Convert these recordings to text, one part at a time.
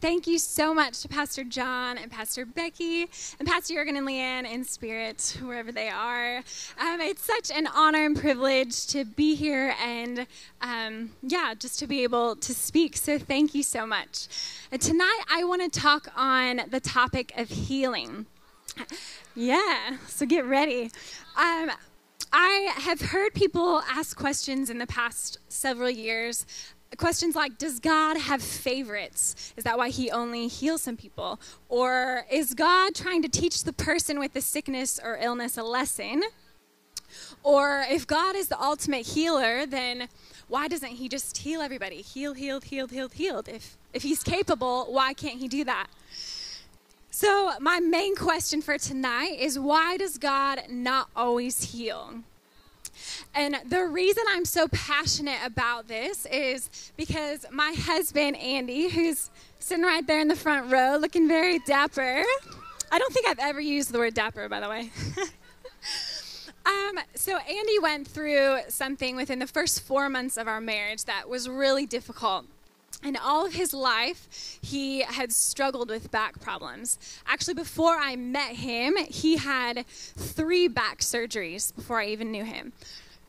thank you so much to Pastor John and Pastor Becky and Pastor Jurgen and Leanne in spirit, wherever they are. Um, it's such an honor and privilege to be here and, um, yeah, just to be able to speak. So thank you so much. Tonight, I want to talk on the topic of healing. Yeah, so get ready. Um, I have heard people ask questions in the past several years. Questions like Does God have favorites? Is that why He only heals some people? Or is God trying to teach the person with the sickness or illness a lesson? Or if God is the ultimate healer, then why doesn't He just heal everybody? Heal, healed, healed, healed, healed. If, if He's capable, why can't He do that? So, my main question for tonight is why does God not always heal? And the reason I'm so passionate about this is because my husband, Andy, who's sitting right there in the front row looking very dapper. I don't think I've ever used the word dapper, by the way. um, so, Andy went through something within the first four months of our marriage that was really difficult. In all of his life, he had struggled with back problems. Actually, before I met him, he had three back surgeries before I even knew him.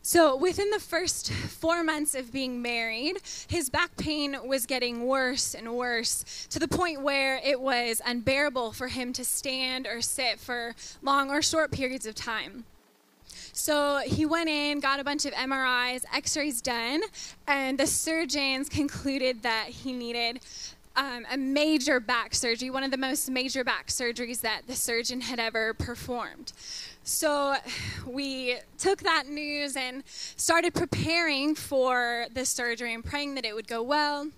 So, within the first four months of being married, his back pain was getting worse and worse to the point where it was unbearable for him to stand or sit for long or short periods of time. So he went in, got a bunch of MRIs, x rays done, and the surgeons concluded that he needed um, a major back surgery, one of the most major back surgeries that the surgeon had ever performed. So we took that news and started preparing for the surgery and praying that it would go well.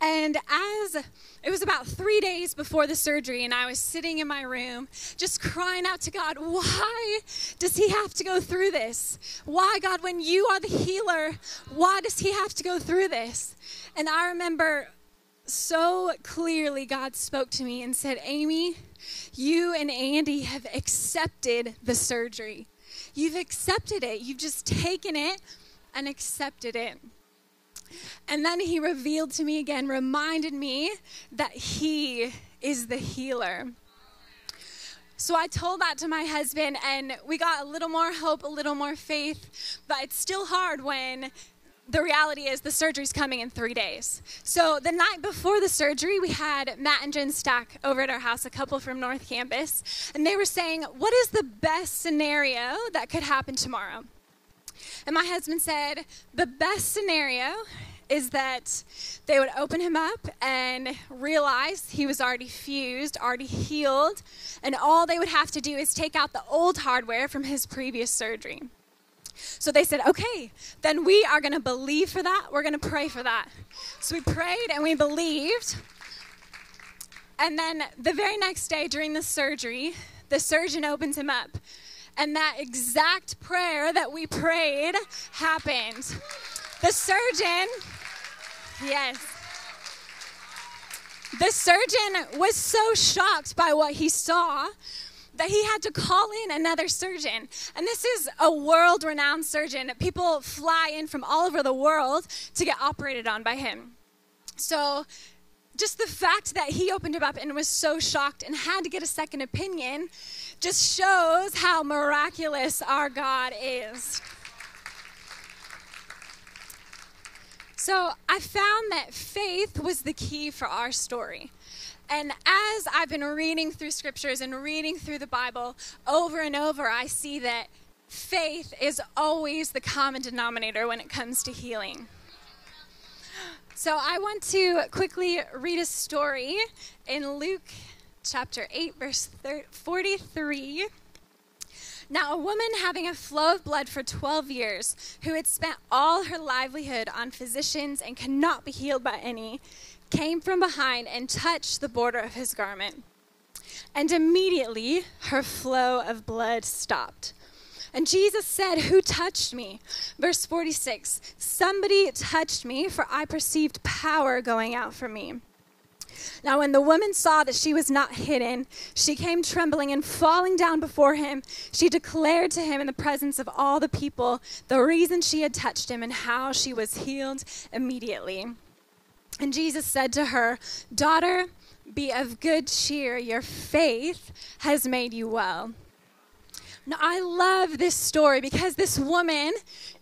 And as it was about three days before the surgery, and I was sitting in my room just crying out to God, Why does he have to go through this? Why, God, when you are the healer, why does he have to go through this? And I remember so clearly God spoke to me and said, Amy, you and Andy have accepted the surgery. You've accepted it. You've just taken it and accepted it. And then he revealed to me again, reminded me that he is the healer. So I told that to my husband, and we got a little more hope, a little more faith, but it's still hard when the reality is the surgery's coming in three days. So the night before the surgery, we had Matt and Jen Stack over at our house, a couple from North Campus, and they were saying, What is the best scenario that could happen tomorrow? And my husband said, The best scenario is that they would open him up and realize he was already fused, already healed, and all they would have to do is take out the old hardware from his previous surgery. So they said, okay, then we are going to believe for that. We're going to pray for that. So we prayed and we believed. And then the very next day during the surgery, the surgeon opens him up. And that exact prayer that we prayed happened. The surgeon, yes. The surgeon was so shocked by what he saw that he had to call in another surgeon. And this is a world renowned surgeon. People fly in from all over the world to get operated on by him. So, just the fact that he opened him up and was so shocked and had to get a second opinion just shows how miraculous our God is. So I found that faith was the key for our story. And as I've been reading through scriptures and reading through the Bible over and over, I see that faith is always the common denominator when it comes to healing. So I want to quickly read a story in Luke chapter 8, verse 43. Now, a woman having a flow of blood for 12 years, who had spent all her livelihood on physicians and could not be healed by any, came from behind and touched the border of his garment. And immediately her flow of blood stopped. And Jesus said, Who touched me? Verse 46 Somebody touched me, for I perceived power going out from me. Now, when the woman saw that she was not hidden, she came trembling and falling down before him. She declared to him in the presence of all the people the reason she had touched him and how she was healed immediately. And Jesus said to her, Daughter, be of good cheer. Your faith has made you well. I love this story because this woman,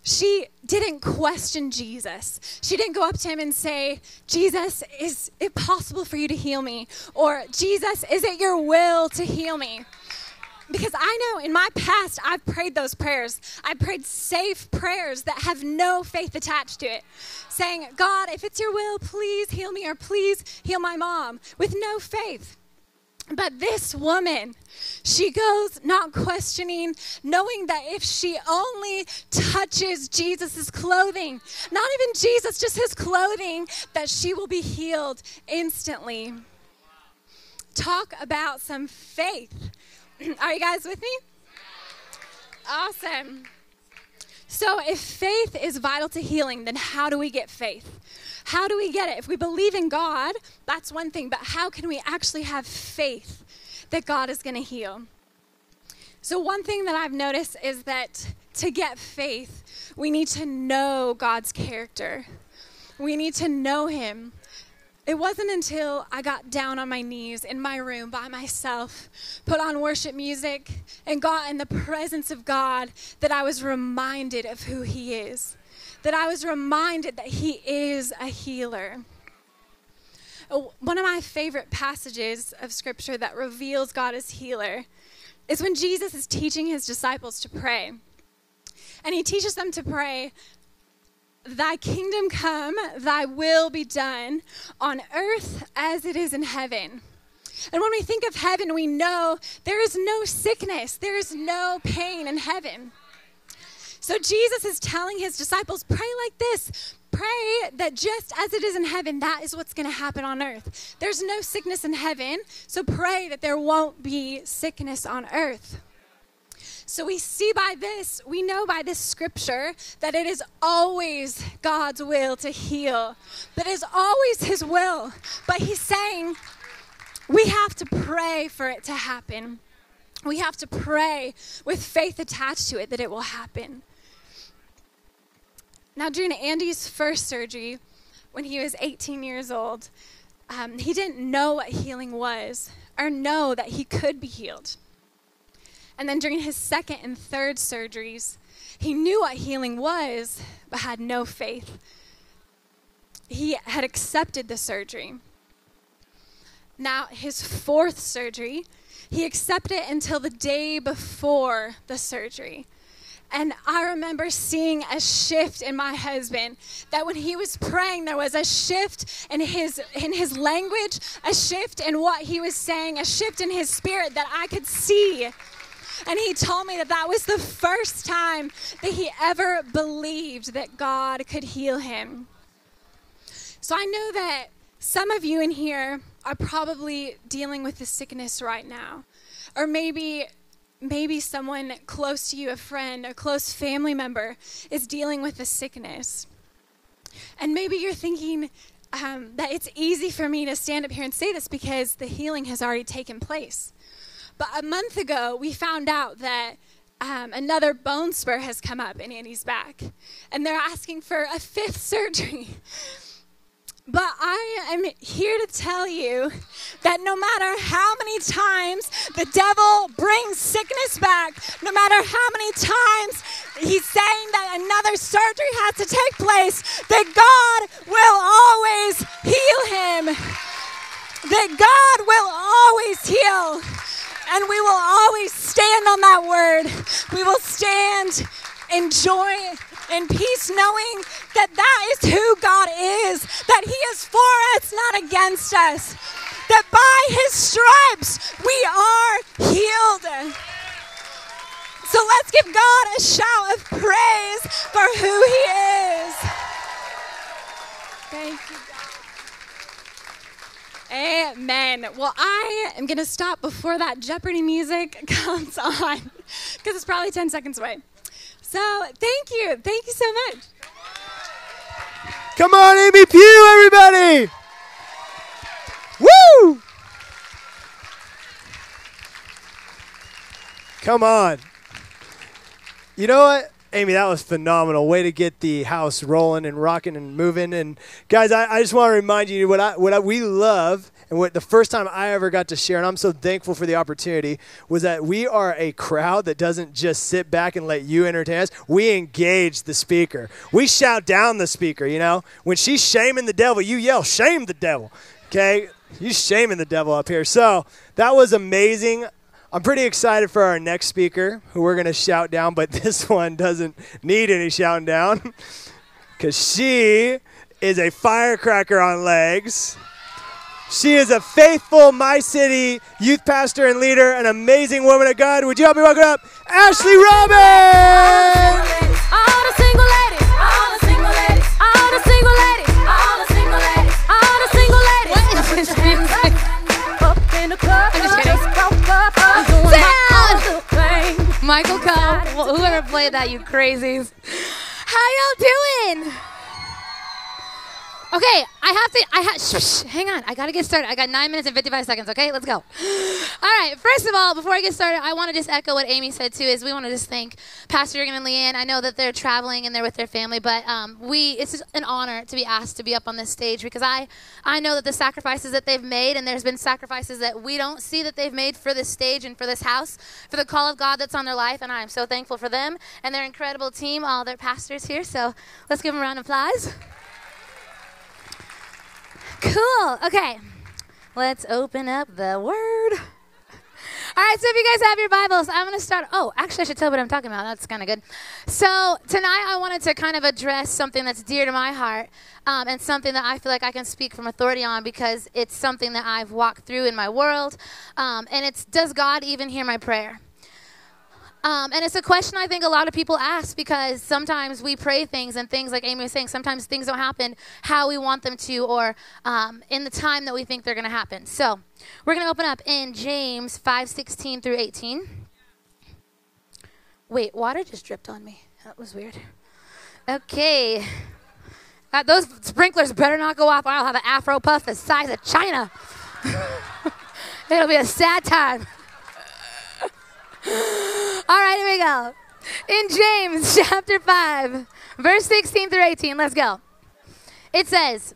she didn't question Jesus. She didn't go up to him and say, Jesus, is it possible for you to heal me? Or, Jesus, is it your will to heal me? Because I know in my past, I've prayed those prayers. I prayed safe prayers that have no faith attached to it, saying, God, if it's your will, please heal me or please heal my mom, with no faith. But this woman, she goes not questioning, knowing that if she only touches Jesus' clothing, not even Jesus, just his clothing, that she will be healed instantly. Talk about some faith. Are you guys with me? Awesome. So, if faith is vital to healing, then how do we get faith? How do we get it? If we believe in God, that's one thing, but how can we actually have faith that God is going to heal? So, one thing that I've noticed is that to get faith, we need to know God's character. We need to know Him. It wasn't until I got down on my knees in my room by myself, put on worship music, and got in the presence of God that I was reminded of who He is that I was reminded that He is a healer. Uh, one of my favorite passages of Scripture that reveals God as healer is when Jesus is teaching His disciples to pray. And He teaches them to pray, Thy kingdom come, Thy will be done on earth as it is in heaven. And when we think of heaven, we know there is no sickness, there is no pain in heaven. So Jesus is telling his disciples, pray like this. Pray that just as it is in heaven, that is what's going to happen on earth. There's no sickness in heaven, so pray that there won't be sickness on earth. So we see by this, we know by this scripture that it is always God's will to heal, that is always His will. But He's saying we have to pray for it to happen. We have to pray with faith attached to it that it will happen. Now, during Andy's first surgery, when he was 18 years old, um, he didn't know what healing was or know that he could be healed. And then during his second and third surgeries, he knew what healing was, but had no faith. He had accepted the surgery. Now, his fourth surgery, he accepted it until the day before the surgery. And I remember seeing a shift in my husband that when he was praying there was a shift in his in his language, a shift in what he was saying, a shift in his spirit that I could see. And he told me that that was the first time that he ever believed that God could heal him. So I know that some of you in here are probably dealing with the sickness right now. Or maybe maybe someone close to you, a friend, a close family member, is dealing with a sickness. And maybe you're thinking um, that it's easy for me to stand up here and say this because the healing has already taken place. But a month ago, we found out that um, another bone spur has come up in Andy's back, and they're asking for a fifth surgery. But I am here to tell you that no matter how many times the devil brings sickness back, no matter how many times he's saying that another surgery has to take place, that God will always heal him. That God will always heal. And we will always stand on that word. We will stand in joy in peace, knowing that that is who God is, that He is for us, not against us, that by His stripes we are healed. So let's give God a shout of praise for who He is. Thank you, God. Amen. Well, I am going to stop before that Jeopardy music comes on because it's probably 10 seconds away. So thank you. Thank you so much. Come on, Amy Pugh, everybody. Woo! Come on. You know what? Amy, that was phenomenal. Way to get the house rolling and rocking and moving. And guys, I, I just want to remind you what I, what I, we love and what the first time I ever got to share, and I'm so thankful for the opportunity, was that we are a crowd that doesn't just sit back and let you entertain us. We engage the speaker. We shout down the speaker. You know, when she's shaming the devil, you yell, "Shame the devil!" Okay, you're shaming the devil up here. So that was amazing. I'm pretty excited for our next speaker, who we're going to shout down, but this one doesn't need any shouting down because she is a firecracker on legs. She is a faithful My City youth pastor and leader, an amazing woman of God. Would you help me welcome up Ashley Robbins? All the single ladies, all the single ladies, all the single ladies, all the single ladies, all the single ladies. What is this music? Up in the club, I'm just kidding. let's go up, up, Doing doing my my own own thing. Michael Coe, wh- whoever played that, you crazies. How y'all doing? Okay, I have to. I have. Shh, shh, hang on. I gotta get started. I got nine minutes and fifty-five seconds. Okay, let's go. All right. First of all, before I get started, I want to just echo what Amy said too. Is we want to just thank Pastor Jurgen and Leanne. I know that they're traveling and they're with their family, but um, we. It's just an honor to be asked to be up on this stage because I. I know that the sacrifices that they've made, and there's been sacrifices that we don't see that they've made for this stage and for this house, for the call of God that's on their life, and I am so thankful for them and their incredible team, all their pastors here. So let's give them a round of applause. Cool. Okay. Let's open up the word. All right, so if you guys have your Bibles, I'm going to start. Oh, actually, I should tell what I'm talking about. That's kind of good. So, tonight I wanted to kind of address something that's dear to my heart um, and something that I feel like I can speak from authority on because it's something that I've walked through in my world. Um, and it's Does God even hear my prayer? Um, and it's a question I think a lot of people ask because sometimes we pray things and things like Amy was saying, sometimes things don't happen how we want them to or um, in the time that we think they're going to happen. So we're going to open up in James 5 16 through 18. Wait, water just dripped on me. That was weird. Okay. Uh, those sprinklers better not go off. I'll have an afro puff the size of China. It'll be a sad time. All right, here we go. In James chapter 5, verse 16 through 18, let's go. It says,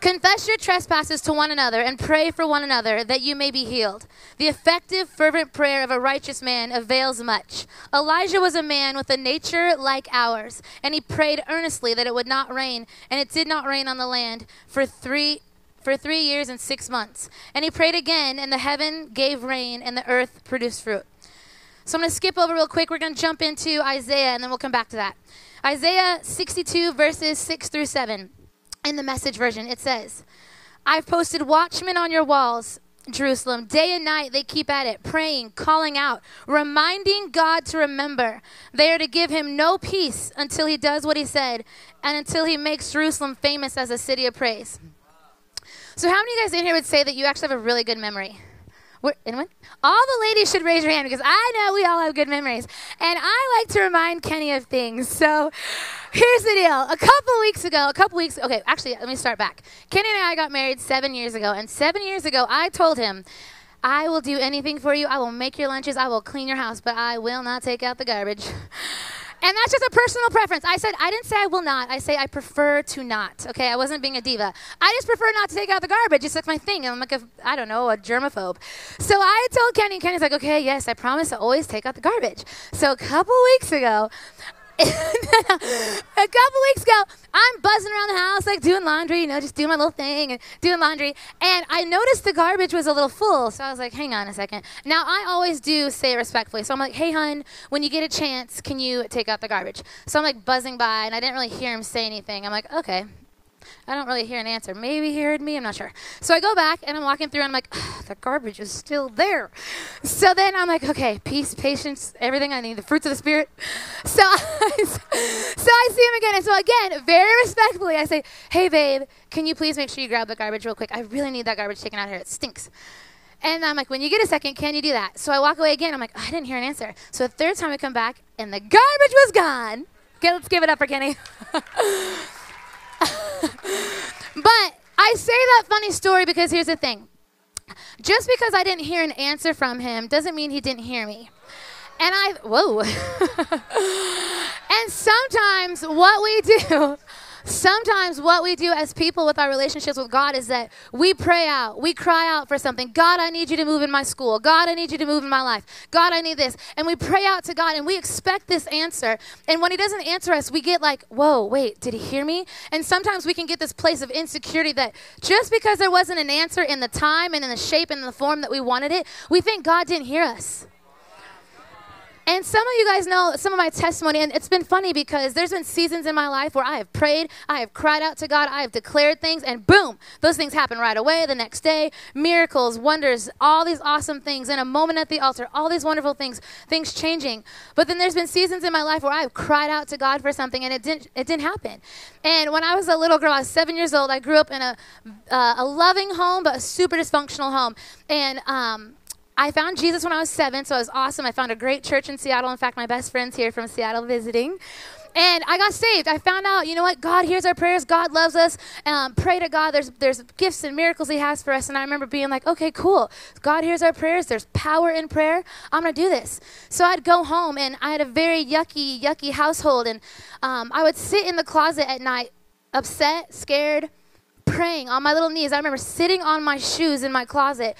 Confess your trespasses to one another and pray for one another that you may be healed. The effective, fervent prayer of a righteous man avails much. Elijah was a man with a nature like ours, and he prayed earnestly that it would not rain, and it did not rain on the land for three for three years and six months. And he prayed again, and the heaven gave rain, and the earth produced fruit. So I'm going to skip over real quick. We're going to jump into Isaiah, and then we'll come back to that. Isaiah 62, verses 6 through 7. In the message version, it says, I've posted watchmen on your walls, Jerusalem. Day and night they keep at it, praying, calling out, reminding God to remember. They are to give him no peace until he does what he said and until he makes Jerusalem famous as a city of praise. So, how many of you guys in here would say that you actually have a really good memory? Where, anyone? All the ladies should raise your hand because I know we all have good memories. And I like to remind Kenny of things. So here's the deal. A couple weeks ago, a couple weeks, okay, actually, let me start back. Kenny and I got married seven years ago. And seven years ago, I told him, I will do anything for you. I will make your lunches. I will clean your house, but I will not take out the garbage. And that's just a personal preference. I said, I didn't say I will not. I say I prefer to not. Okay, I wasn't being a diva. I just prefer not to take out the garbage. It's like my thing. I'm like, a, I don't know, a germaphobe. So I told Kenny, Kenny's like, okay, yes, I promise to always take out the garbage. So a couple weeks ago, a couple weeks ago, I'm buzzing around the house, like doing laundry, you know, just doing my little thing and doing laundry. And I noticed the garbage was a little full. So I was like, hang on a second. Now, I always do say respectfully. So I'm like, hey, hun, when you get a chance, can you take out the garbage? So I'm like buzzing by, and I didn't really hear him say anything. I'm like, okay. I don't really hear an answer. Maybe he heard me. I'm not sure. So I go back and I'm walking through and I'm like, "Ugh, the garbage is still there. So then I'm like, okay, peace, patience, everything I need, the fruits of the spirit. So I, so I see him again. And so again, very respectfully, I say, hey, babe, can you please make sure you grab the garbage real quick? I really need that garbage taken out here. It stinks. And I'm like, when you get a second, can you do that? So I walk away again. I'm like, oh, I didn't hear an answer. So the third time I come back and the garbage was gone. Okay, let's give it up for Kenny. but I say that funny story because here's the thing. Just because I didn't hear an answer from him doesn't mean he didn't hear me. And I, whoa. and sometimes what we do, sometimes what we do as people with our relationships with God is that we pray out, we cry out for something. God, I need you to move in my school. God, I need you to move in my life. God, I need this. And we pray out to God and we expect this answer. And when He doesn't answer us, we get like, whoa, wait, did He hear me? And sometimes we can get this place of insecurity that just because there wasn't an answer in the time and in the shape and in the form that we wanted it, we think God didn't hear us. And some of you guys know some of my testimony, and it's been funny because there's been seasons in my life where I have prayed, I have cried out to God, I have declared things, and boom, those things happen right away the next day. Miracles, wonders, all these awesome things in a moment at the altar, all these wonderful things, things changing. But then there's been seasons in my life where I've cried out to God for something, and it didn't, it didn't happen. And when I was a little girl, I was seven years old, I grew up in a, uh, a loving home, but a super dysfunctional home. And, um, I found Jesus when I was seven, so it was awesome. I found a great church in Seattle. In fact, my best friend's here from Seattle visiting. And I got saved. I found out, you know what? God hears our prayers. God loves us. Um, pray to God. There's there's gifts and miracles He has for us. And I remember being like, okay, cool. God hears our prayers. There's power in prayer. I'm gonna do this. So I'd go home, and I had a very yucky, yucky household, and um, I would sit in the closet at night, upset, scared, praying on my little knees. I remember sitting on my shoes in my closet,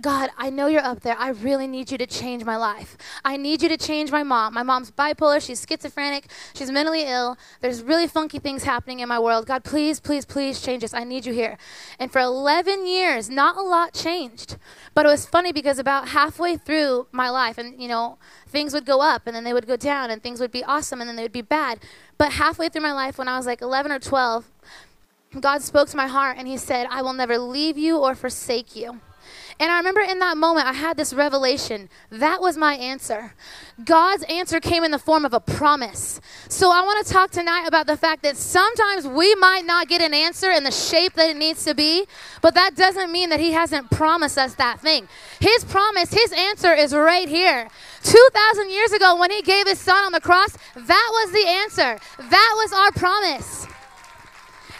God, I know you're up there. I really need you to change my life. I need you to change my mom. My mom's bipolar. She's schizophrenic. She's mentally ill. There's really funky things happening in my world. God, please, please, please change this. I need you here. And for 11 years, not a lot changed. But it was funny because about halfway through my life, and you know, things would go up and then they would go down, and things would be awesome and then they would be bad. But halfway through my life, when I was like 11 or 12, God spoke to my heart and He said, I will never leave you or forsake you. And I remember in that moment, I had this revelation. That was my answer. God's answer came in the form of a promise. So I want to talk tonight about the fact that sometimes we might not get an answer in the shape that it needs to be, but that doesn't mean that He hasn't promised us that thing. His promise, His answer is right here. 2,000 years ago, when He gave His Son on the cross, that was the answer. That was our promise.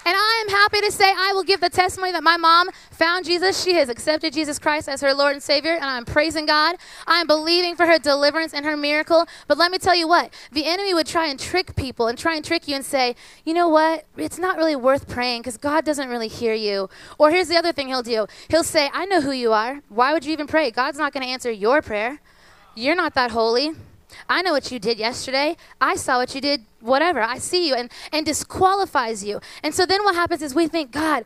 And I am happy to say I will give the testimony that my mom found Jesus. She has accepted Jesus Christ as her Lord and Savior, and I'm praising God. I'm believing for her deliverance and her miracle. But let me tell you what the enemy would try and trick people and try and trick you and say, you know what? It's not really worth praying because God doesn't really hear you. Or here's the other thing he'll do he'll say, I know who you are. Why would you even pray? God's not going to answer your prayer. You're not that holy. I know what you did yesterday. I saw what you did, whatever. I see you, and, and disqualifies you. And so then what happens is we think, God,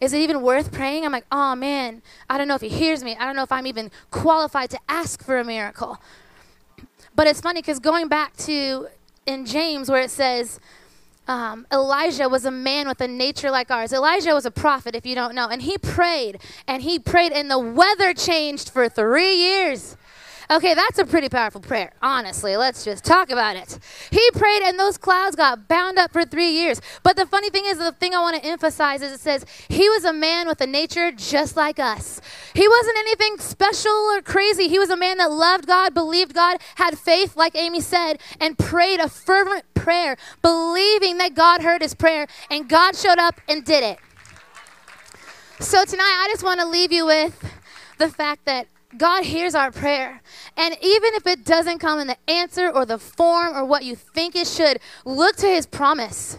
is it even worth praying? I'm like, oh man, I don't know if he hears me. I don't know if I'm even qualified to ask for a miracle. But it's funny because going back to in James where it says, um, Elijah was a man with a nature like ours. Elijah was a prophet, if you don't know. And he prayed, and he prayed, and the weather changed for three years. Okay, that's a pretty powerful prayer. Honestly, let's just talk about it. He prayed, and those clouds got bound up for three years. But the funny thing is, the thing I want to emphasize is it says he was a man with a nature just like us. He wasn't anything special or crazy. He was a man that loved God, believed God, had faith, like Amy said, and prayed a fervent prayer, believing that God heard his prayer, and God showed up and did it. So tonight, I just want to leave you with the fact that God hears our prayer. And even if it doesn't come in the answer or the form or what you think it should, look to his promise.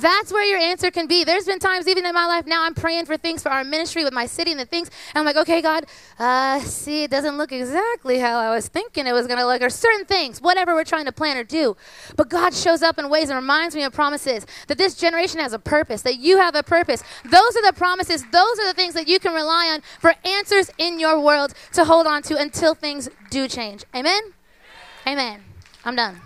That's where your answer can be. There's been times, even in my life now, I'm praying for things for our ministry with my city and the things. And I'm like, okay, God, uh, see, it doesn't look exactly how I was thinking it was going to look, or certain things, whatever we're trying to plan or do. But God shows up in ways and reminds me of promises that this generation has a purpose, that you have a purpose. Those are the promises, those are the things that you can rely on for answers in your world to hold on to until things do change. Amen? Amen. I'm done.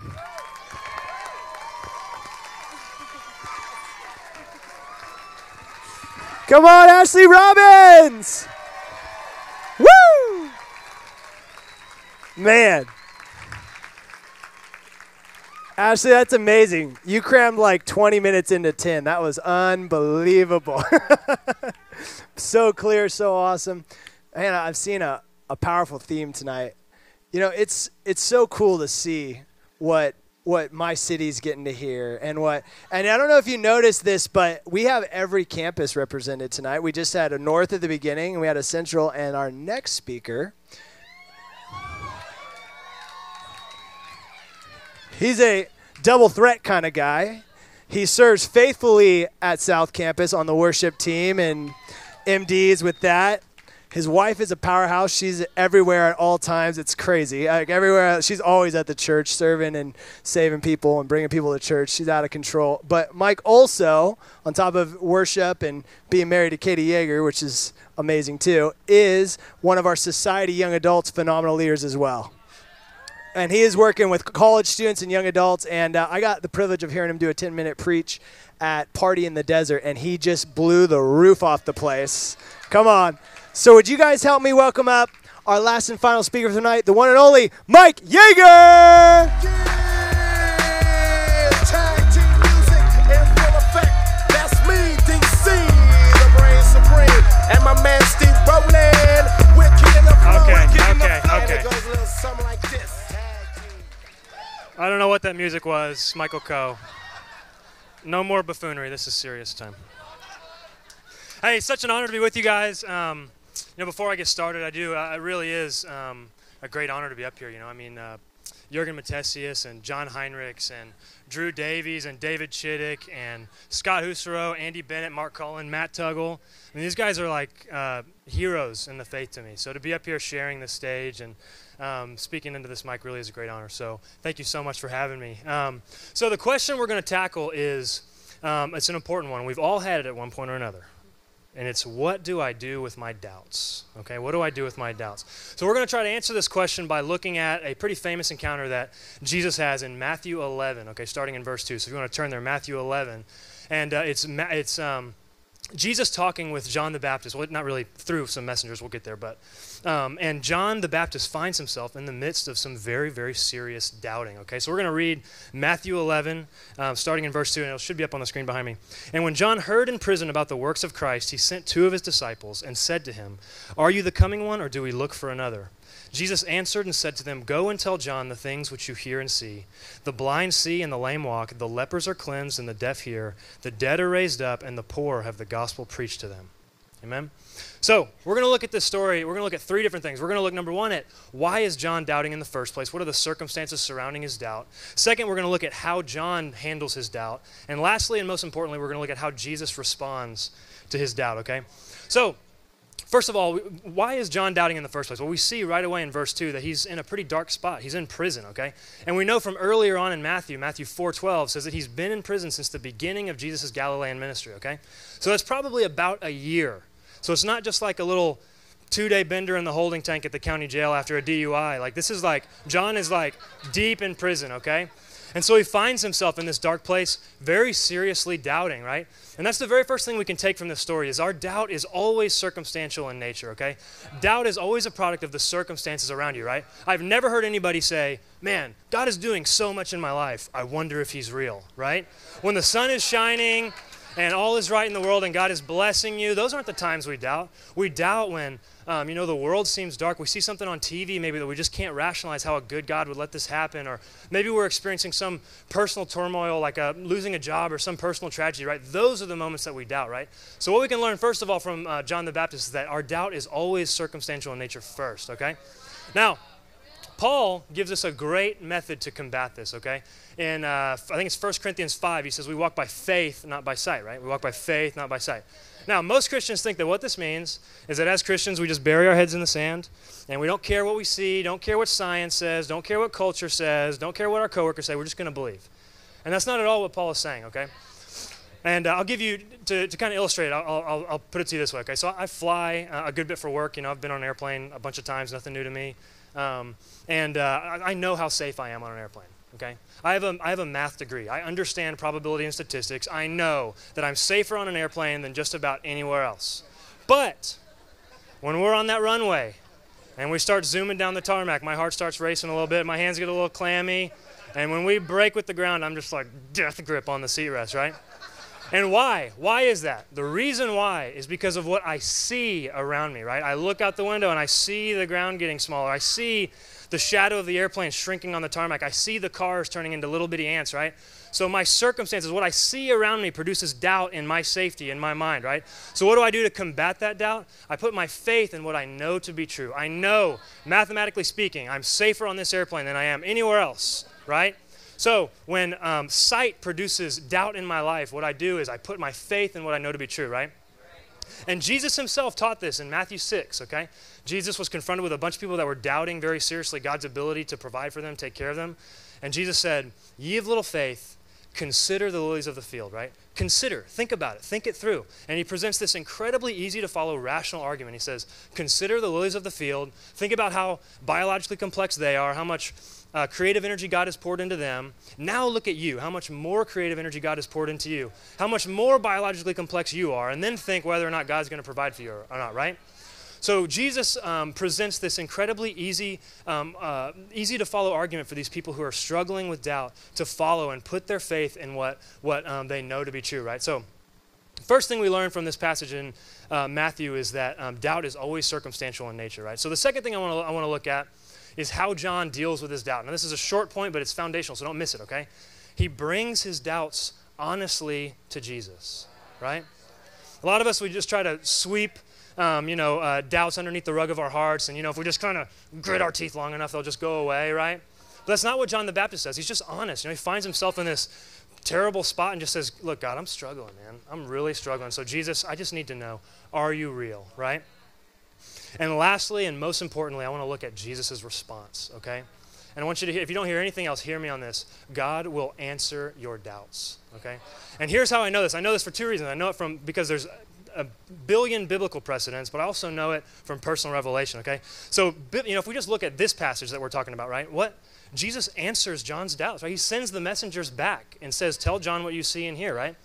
Come on, Ashley Robbins! Woo! Man. Ashley, that's amazing. You crammed like 20 minutes into 10. That was unbelievable. so clear, so awesome. Man, I've seen a, a powerful theme tonight. You know, it's it's so cool to see what what my city's getting to hear and what and I don't know if you noticed this but we have every campus represented tonight. We just had a north at the beginning and we had a central and our next speaker He's a double threat kind of guy. He serves faithfully at South Campus on the worship team and MDs with that. His wife is a powerhouse. She's everywhere at all times. It's crazy. Like everywhere, she's always at the church serving and saving people and bringing people to church. She's out of control. But Mike also, on top of worship and being married to Katie Yeager, which is amazing too, is one of our society young adults phenomenal leaders as well and he is working with college students and young adults. And uh, I got the privilege of hearing him do a 10 minute preach at Party in the Desert, and he just blew the roof off the place. Come on. So, would you guys help me welcome up our last and final speaker for tonight, the one and only Mike Yeager? Tag team music in full effect. That's me, DC, the brain supreme. And my man Steve Roll'n. We're kicking the flow. Okay, we're kicking okay, the flow. okay. It goes a little something like this. Tag. I don't know what that music was, Michael Coe. No more buffoonery. This is serious time. Hey, such an honor to be with you guys. Um, you know, before I get started, I do. Uh, it really is um, a great honor to be up here. You know, I mean, uh, Jurgen Matthesius and John Heinrichs and Drew Davies and David Chittick and Scott Husserow, Andy Bennett, Mark Cullen, Matt Tuggle. I mean, these guys are like uh, heroes in the faith to me. So to be up here sharing the stage and um, speaking into this mic really is a great honor. So thank you so much for having me. Um, so the question we're going to tackle is um, it's an important one. We've all had it at one point or another. And it's what do I do with my doubts? Okay, what do I do with my doubts? So we're going to try to answer this question by looking at a pretty famous encounter that Jesus has in Matthew 11. Okay, starting in verse 2. So if you want to turn there, Matthew 11. And uh, it's, it's um, Jesus talking with John the Baptist. Well, not really through some messengers, we'll get there. But um, and John the Baptist finds himself in the midst of some very, very serious doubting. Okay, so we're going to read Matthew 11, um, starting in verse 2, and it should be up on the screen behind me. And when John heard in prison about the works of Christ, he sent two of his disciples and said to him, Are you the coming one, or do we look for another? Jesus answered and said to them, Go and tell John the things which you hear and see. The blind see and the lame walk, the lepers are cleansed and the deaf hear, the dead are raised up, and the poor have the gospel preached to them. Amen? So, we're going to look at this story. We're going to look at three different things. We're going to look, number one, at why is John doubting in the first place? What are the circumstances surrounding his doubt? Second, we're going to look at how John handles his doubt. And lastly, and most importantly, we're going to look at how Jesus responds to his doubt, okay? So, First of all, why is John doubting in the first place? Well, we see right away in verse 2 that he's in a pretty dark spot. He's in prison, okay? And we know from earlier on in Matthew, Matthew 4:12 says that he's been in prison since the beginning of Jesus' Galilean ministry, okay? So that's probably about a year. So it's not just like a little two-day bender in the holding tank at the county jail after a DUI. Like this is like John is like deep in prison, okay? And so he finds himself in this dark place, very seriously doubting, right? And that's the very first thing we can take from this story is our doubt is always circumstantial in nature, okay? Doubt is always a product of the circumstances around you, right? I've never heard anybody say, "Man, God is doing so much in my life. I wonder if he's real," right? When the sun is shining and all is right in the world and God is blessing you, those aren't the times we doubt. We doubt when, um, you know, the world seems dark. We see something on TV maybe that we just can't rationalize how a good God would let this happen. Or maybe we're experiencing some personal turmoil like a, losing a job or some personal tragedy, right? Those are the moments that we doubt, right? So, what we can learn, first of all, from uh, John the Baptist is that our doubt is always circumstantial in nature first, okay? Now, Paul gives us a great method to combat this, okay? In, uh, I think it's 1 Corinthians 5, he says, We walk by faith, not by sight, right? We walk by faith, not by sight. Now, most Christians think that what this means is that as Christians, we just bury our heads in the sand and we don't care what we see, don't care what science says, don't care what culture says, don't care what our coworkers say, we're just going to believe. And that's not at all what Paul is saying, okay? And uh, I'll give you, to, to kind of illustrate I'll, I'll, I'll put it to you this way, okay? So I fly uh, a good bit for work. You know, I've been on an airplane a bunch of times, nothing new to me. Um, and uh, I, I know how safe I am on an airplane, okay? I have, a, I have a math degree. I understand probability and statistics. I know that I'm safer on an airplane than just about anywhere else. But when we're on that runway and we start zooming down the tarmac, my heart starts racing a little bit, my hands get a little clammy, and when we break with the ground, I'm just like death grip on the seat rest, right? And why? Why is that? The reason why is because of what I see around me, right? I look out the window and I see the ground getting smaller. I see the shadow of the airplane shrinking on the tarmac. I see the cars turning into little bitty ants, right? So my circumstances, what I see around me produces doubt in my safety, in my mind, right? So what do I do to combat that doubt? I put my faith in what I know to be true. I know, mathematically speaking, I'm safer on this airplane than I am anywhere else, right? So when um, sight produces doubt in my life, what I do is I put my faith in what I know to be true, right? And Jesus himself taught this in Matthew 6, okay? Jesus was confronted with a bunch of people that were doubting very seriously God's ability to provide for them, take care of them. And Jesus said, Ye of little faith, consider the lilies of the field, right? Consider, think about it, think it through. And he presents this incredibly easy to follow rational argument. He says, Consider the lilies of the field, think about how biologically complex they are, how much uh, creative energy God has poured into them. Now look at you, how much more creative energy God has poured into you, how much more biologically complex you are, and then think whether or not God's going to provide for you or, not, right? So Jesus um, presents this incredibly easy, um, uh, easy to follow argument for these people who are struggling with doubt to follow and put their faith in what what um, they know to be true. Right. So, first thing we learn from this passage in uh, Matthew is that um, doubt is always circumstantial in nature. Right. So the second thing I want to I want to look at is how John deals with his doubt. Now this is a short point, but it's foundational, so don't miss it. Okay. He brings his doubts honestly to Jesus. Right. A lot of us we just try to sweep um, you know, uh, doubts underneath the rug of our hearts. And, you know, if we just kind of grit our teeth long enough, they'll just go away, right? But that's not what John the Baptist says. He's just honest. You know, he finds himself in this terrible spot and just says, Look, God, I'm struggling, man. I'm really struggling. So, Jesus, I just need to know, are you real, right? And lastly, and most importantly, I want to look at Jesus' response, okay? And I want you to hear, if you don't hear anything else, hear me on this. God will answer your doubts, okay? And here's how I know this. I know this for two reasons. I know it from, because there's a billion biblical precedents, but I also know it from personal revelation, okay? So, you know, if we just look at this passage that we're talking about, right? What? Jesus answers John's doubts, right? He sends the messengers back and says, Tell John what you see and hear, right?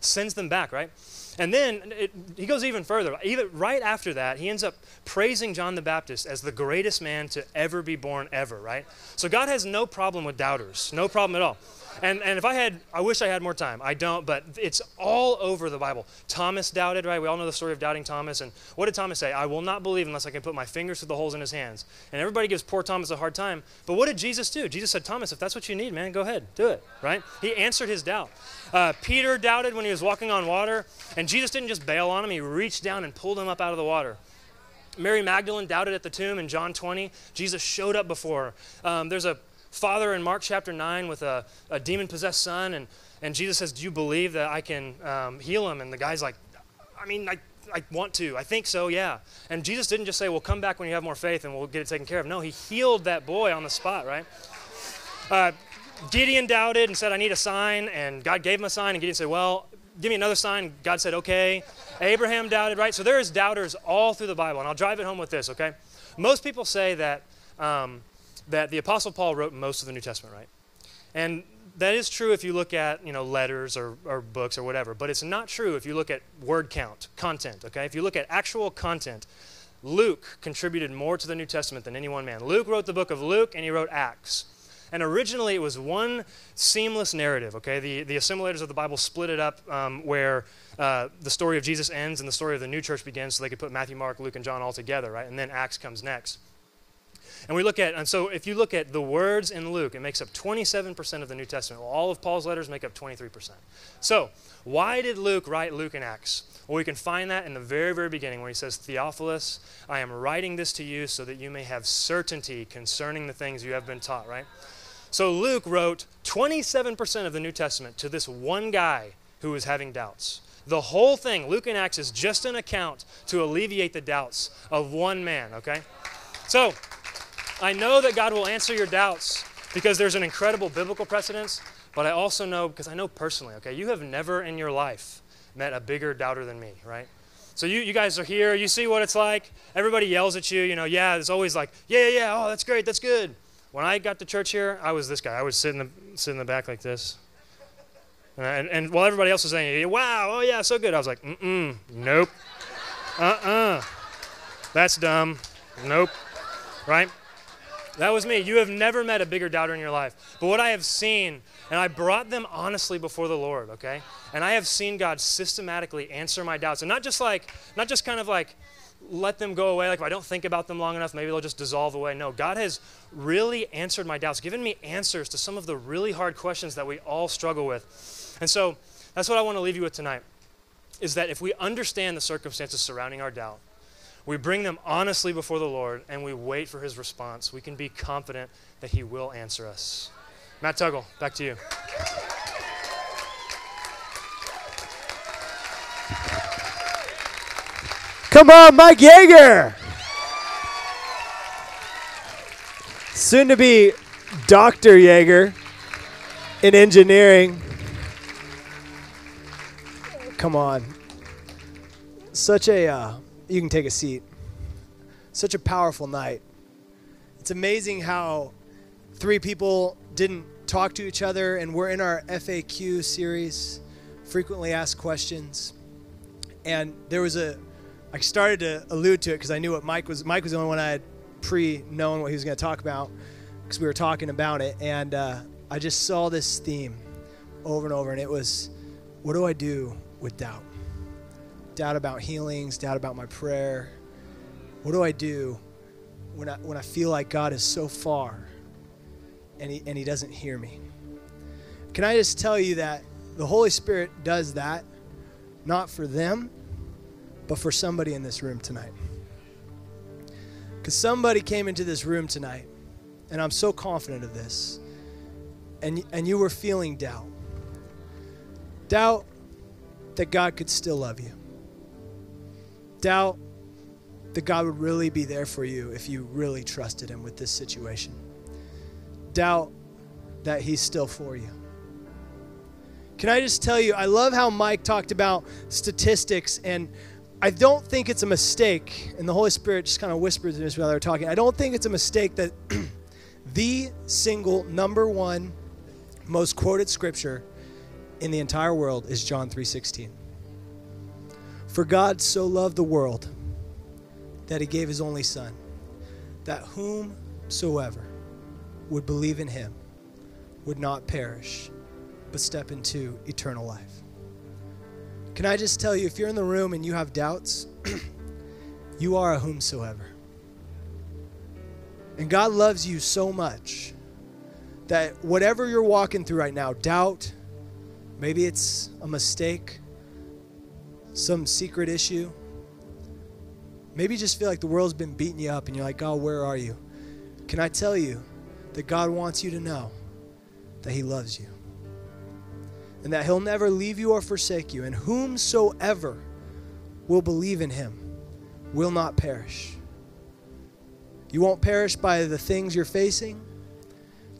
Sends them back, right? And then it, he goes even further. Even right after that, he ends up praising John the Baptist as the greatest man to ever be born, ever, right? So God has no problem with doubters, no problem at all. And, and if I had, I wish I had more time. I don't, but it's all over the Bible. Thomas doubted, right? We all know the story of doubting Thomas. And what did Thomas say? I will not believe unless I can put my fingers through the holes in his hands. And everybody gives poor Thomas a hard time. But what did Jesus do? Jesus said, Thomas, if that's what you need, man, go ahead, do it, right? He answered his doubt. Uh, Peter doubted when he was walking on water. And Jesus didn't just bail on him, he reached down and pulled him up out of the water. Mary Magdalene doubted at the tomb in John 20. Jesus showed up before her. Um, there's a father in Mark chapter 9 with a, a demon possessed son, and, and Jesus says, Do you believe that I can um, heal him? And the guy's like, I mean, I, I want to. I think so, yeah. And Jesus didn't just say, Well, come back when you have more faith and we'll get it taken care of. No, he healed that boy on the spot, right? Uh, Gideon doubted and said, I need a sign, and God gave him a sign, and Gideon said, Well, give me another sign. God said, Okay. Abraham doubted, right? So there is doubters all through the Bible, and I'll drive it home with this, okay? Most people say that um, that the Apostle Paul wrote most of the New Testament, right? And that is true if you look at you know letters or, or books or whatever, but it's not true if you look at word count, content. Okay, if you look at actual content, Luke contributed more to the New Testament than any one man. Luke wrote the book of Luke and he wrote Acts. And originally it was one seamless narrative, okay? The, the assimilators of the Bible split it up um, where uh, the story of Jesus ends and the story of the new church begins so they could put Matthew, Mark, Luke, and John all together, right? And then Acts comes next. And we look at, and so if you look at the words in Luke, it makes up 27% of the New Testament. Well, all of Paul's letters make up 23%. So, why did Luke write Luke and Acts? Well, we can find that in the very, very beginning where he says, Theophilus, I am writing this to you so that you may have certainty concerning the things you have been taught, right? So Luke wrote 27% of the New Testament to this one guy who was having doubts. The whole thing, Luke and Acts, is just an account to alleviate the doubts of one man, okay? So, I know that God will answer your doubts because there's an incredible biblical precedence, but I also know, because I know personally, okay, you have never in your life met a bigger doubter than me, right? So you, you guys are here, you see what it's like. Everybody yells at you, you know, yeah, it's always like, yeah, yeah, yeah, oh, that's great, that's good. When I got to church here, I was this guy. I would sit in the, sit in the back like this. And, and, and while everybody else was saying, wow, oh yeah, so good, I was like, mm-mm, nope, uh-uh, that's dumb, nope, right? That was me. You have never met a bigger doubter in your life. But what I have seen, and I brought them honestly before the Lord, okay? And I have seen God systematically answer my doubts. And not just like, not just kind of like let them go away. Like if I don't think about them long enough, maybe they'll just dissolve away. No, God has really answered my doubts, given me answers to some of the really hard questions that we all struggle with. And so that's what I want to leave you with tonight is that if we understand the circumstances surrounding our doubt, we bring them honestly before the Lord and we wait for his response, we can be confident that he will answer us. Matt Tuggle, back to you. Come on, Mike Yeager. Soon to be Dr. Yeager in engineering. Come on. Such a, uh, you can take a seat. Such a powerful night. It's amazing how three people didn't talk to each other, and we're in our FAQ series, frequently asked questions. And there was a, I started to allude to it because I knew what Mike was. Mike was the only one I had pre-known what he was going to talk about because we were talking about it, and uh, I just saw this theme over and over, and it was, what do I do with doubt? Doubt about healings, doubt about my prayer. What do I do when I when I feel like God is so far, and he and He doesn't hear me? Can I just tell you that the Holy Spirit does that, not for them but for somebody in this room tonight. Because somebody came into this room tonight, and I'm so confident of this, and, and you were feeling doubt. Doubt that God could still love you. Doubt that God would really be there for you if you really trusted Him with this situation. Doubt that He's still for you. Can I just tell you, I love how Mike talked about statistics and I don't think it's a mistake, and the Holy Spirit just kind of whispered to us while they were talking. I don't think it's a mistake that the single number one most quoted scripture in the entire world is John 3:16. For God so loved the world that he gave his only son, that whomsoever would believe in him would not perish, but step into eternal life. Can I just tell you, if you're in the room and you have doubts, you are a whomsoever. And God loves you so much that whatever you're walking through right now, doubt, maybe it's a mistake, some secret issue, maybe you just feel like the world's been beating you up and you're like, God, where are you? Can I tell you that God wants you to know that He loves you? And that he'll never leave you or forsake you, and whomsoever will believe in him will not perish. You won't perish by the things you're facing.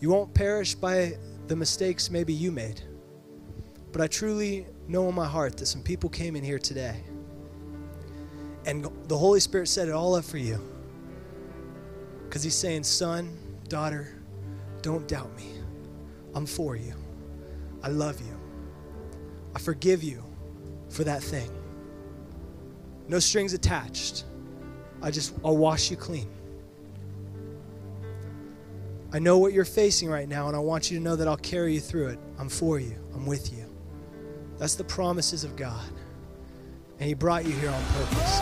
You won't perish by the mistakes maybe you made. But I truly know in my heart that some people came in here today and the Holy Spirit set it all up for you. Because He's saying, son, daughter, don't doubt me. I'm for you. I love you. I forgive you for that thing. No strings attached. I just, I'll wash you clean. I know what you're facing right now, and I want you to know that I'll carry you through it. I'm for you, I'm with you. That's the promises of God. And He brought you here on purpose.